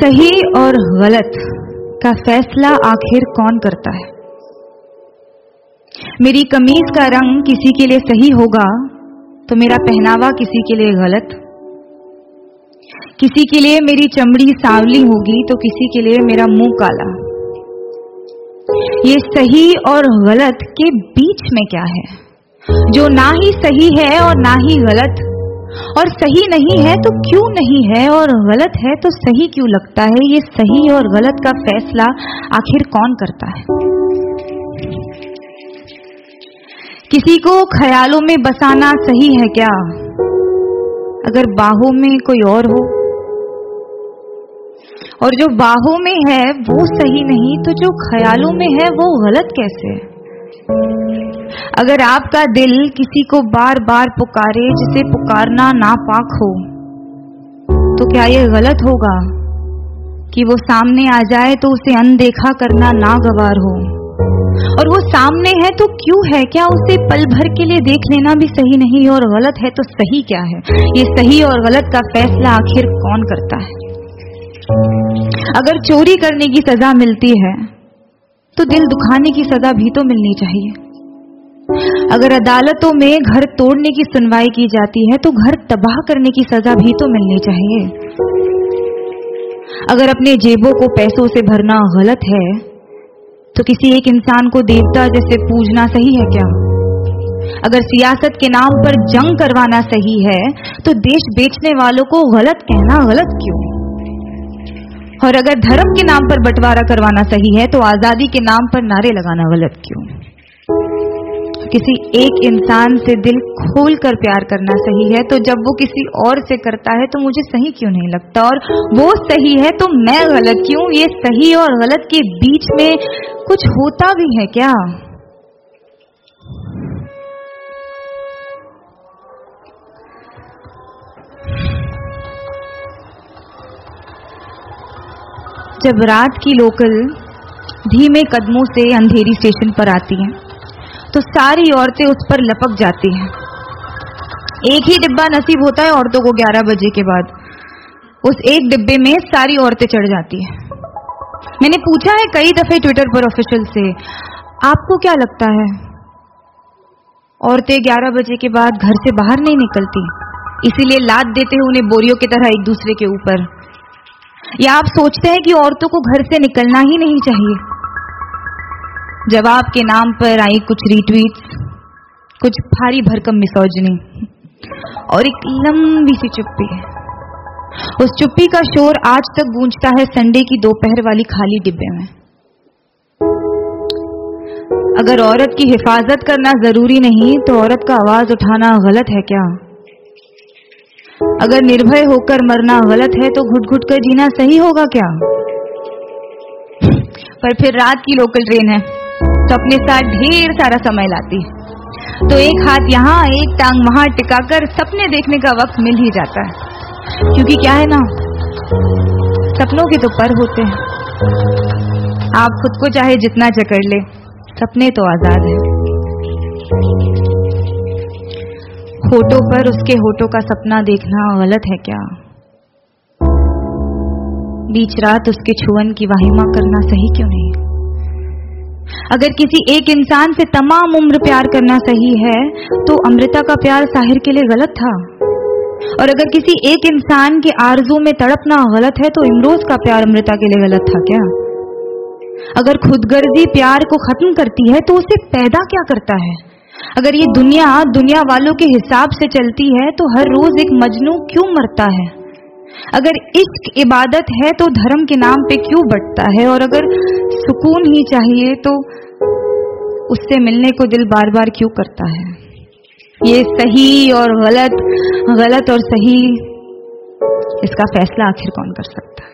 सही और गलत का फैसला आखिर कौन करता है? मेरी कमीज का रंग किसी के लिए सही होगा तो मेरा पहनावा किसी के लिए गलत? किसी के लिए मेरी चमड़ी सांवली होगी तो किसी के लिए मेरा मुँह काला? ये सही और गलत के बीच में क्या है? जो ना ही सही है और ना ही गलत और सही नहीं है तो क्यों नहीं है? और गलत है तो सही क्यों लगता है? ये सही और गलत का फैसला आखिर कौन करता है? किसी को ख्यालों में बसाना सही है क्या? अगर बाहों में कोई और हो? और जो बाहों में है, वो सही नहीं तो जो ख्यालों में है, वो गलत कैसे? है अगर आपका दिल किसी को बार बार पुकारे, जिसे पुकारना नापाक हो तो क्या ये गलत होगा? कि वो सामने आ जाए तो उसे अनदेखा करना नागवार हो। और वो सामने है तो क्यों है? क्या उसे पल भर के लिए देख लेना भी सही नहीं? है और गलत है तो सही क्या है? ये सही और गलत का फैसला आखिर कौन करता है? अगर चोरी करने की सजा मिलती है तो दिल दुखाने की सजा भी तो मिलनी चाहिए। अगर अदालतों में घर तोड़ने की सुनवाई की जाती है तो घर तबाह करने की सजा भी तो मिलनी चाहिए। अगर अपने जेबों को पैसों से भरना गलत है तो किसी एक इंसान को देवता जैसे पूजना सही है क्या? अगर सियासत के नाम पर जंग करवाना सही है तो देश बेचने वालों को गलत कहना गलत क्यों? और अगर धर्म के नाम पर बंटवारा करवाना सही है तो आज़ादी के नाम पर नारे लगाना गलत क्यों? किसी एक इंसान से दिल खोल कर प्यार करना सही है तो जब वो किसी और से करता है तो मुझे सही क्यों नहीं लगता? और वो सही है तो मैं गलत क्यों? ये सही और गलत के बीच में कुछ होता भी है क्या? जब रात की लोकल धीमे कदमों से अंधेरी स्टेशन पर आती है तो सारी औरतें उस पर लपक जाती हैं। एक ही डिब्बा नसीब होता है औरतों को 11 बजे के बाद। उस एक डिब्बे में सारी औरतें चढ़ जाती हैं। मैंने पूछा है कई दफे ट्विटर पर ऑफिशियल से, आपको क्या लगता है? औरतें 11 बजे के बाद घर से बाहर नहीं निकलती, इसीलिए लाद देते हैं उन्हें बोरियों की तरह एक दूसरे के ऊपर। या आप सोचते हैं कि औरतों को घर से निकलना ही नहीं चाहिए? जवाब के नाम पर आई कुछ रीट्वीट्स कुछ भारी भरकम मिसोजनी और एक लंबी सी चुप्पी उस चुप्पी का शोर आज तक गूंजता है संडे की दोपहर वाली खाली डिब्बे में। अगर औरत की हिफाजत करना ज़रूरी नहीं तो औरत का आवाज़ उठाना गलत है क्या? अगर निर्भय होकर मरना गलत है तो घुट घुट कर जीना सही होगा क्या? पर फिर रात की लोकल ट्रेन है। तो अपने साथ ढेर सारा समय लाती। है तो एक हाथ यहाँ, एक टांग वहाँ टिकाकर सपने देखने का वक्त मिल ही जाता है। क्योंकि क्या है ना, सपनों के तो पर होते हैं। आप खुद को चाहे जितना जकड़ ले, सपने तो आज़ाद है। होठों पर उसके होठों का सपना देखना गलत है क्या? बीच रात उसके छुअन की वाहिमा करना सही क्यों नहीं? अगर किसी एक इंसान से तमाम उम्र प्यार करना सही है तो अमृता का प्यार साहिर के लिए गलत था। और अगर किसी एक इंसान के आरज़ू में तड़पना गलत है तो इमरोज का प्यार अमृता के लिए गलत था क्या? अगर खुदगर्जी प्यार को खत्म करती है तो उसे पैदा क्या करता है? अगर ये दुनिया दुनिया वालों के हिसाब से चलती है तो हर रोज एक मजनू क्यों मरता है? अगर इश्क इबादत है तो धर्म के नाम पे क्यों बटता है? और अगर सुकून ही चाहिए तो उससे मिलने को दिल बार बार क्यों करता है? ये सही और गलत गलत और सही, इसका फैसला आखिर कौन कर सकता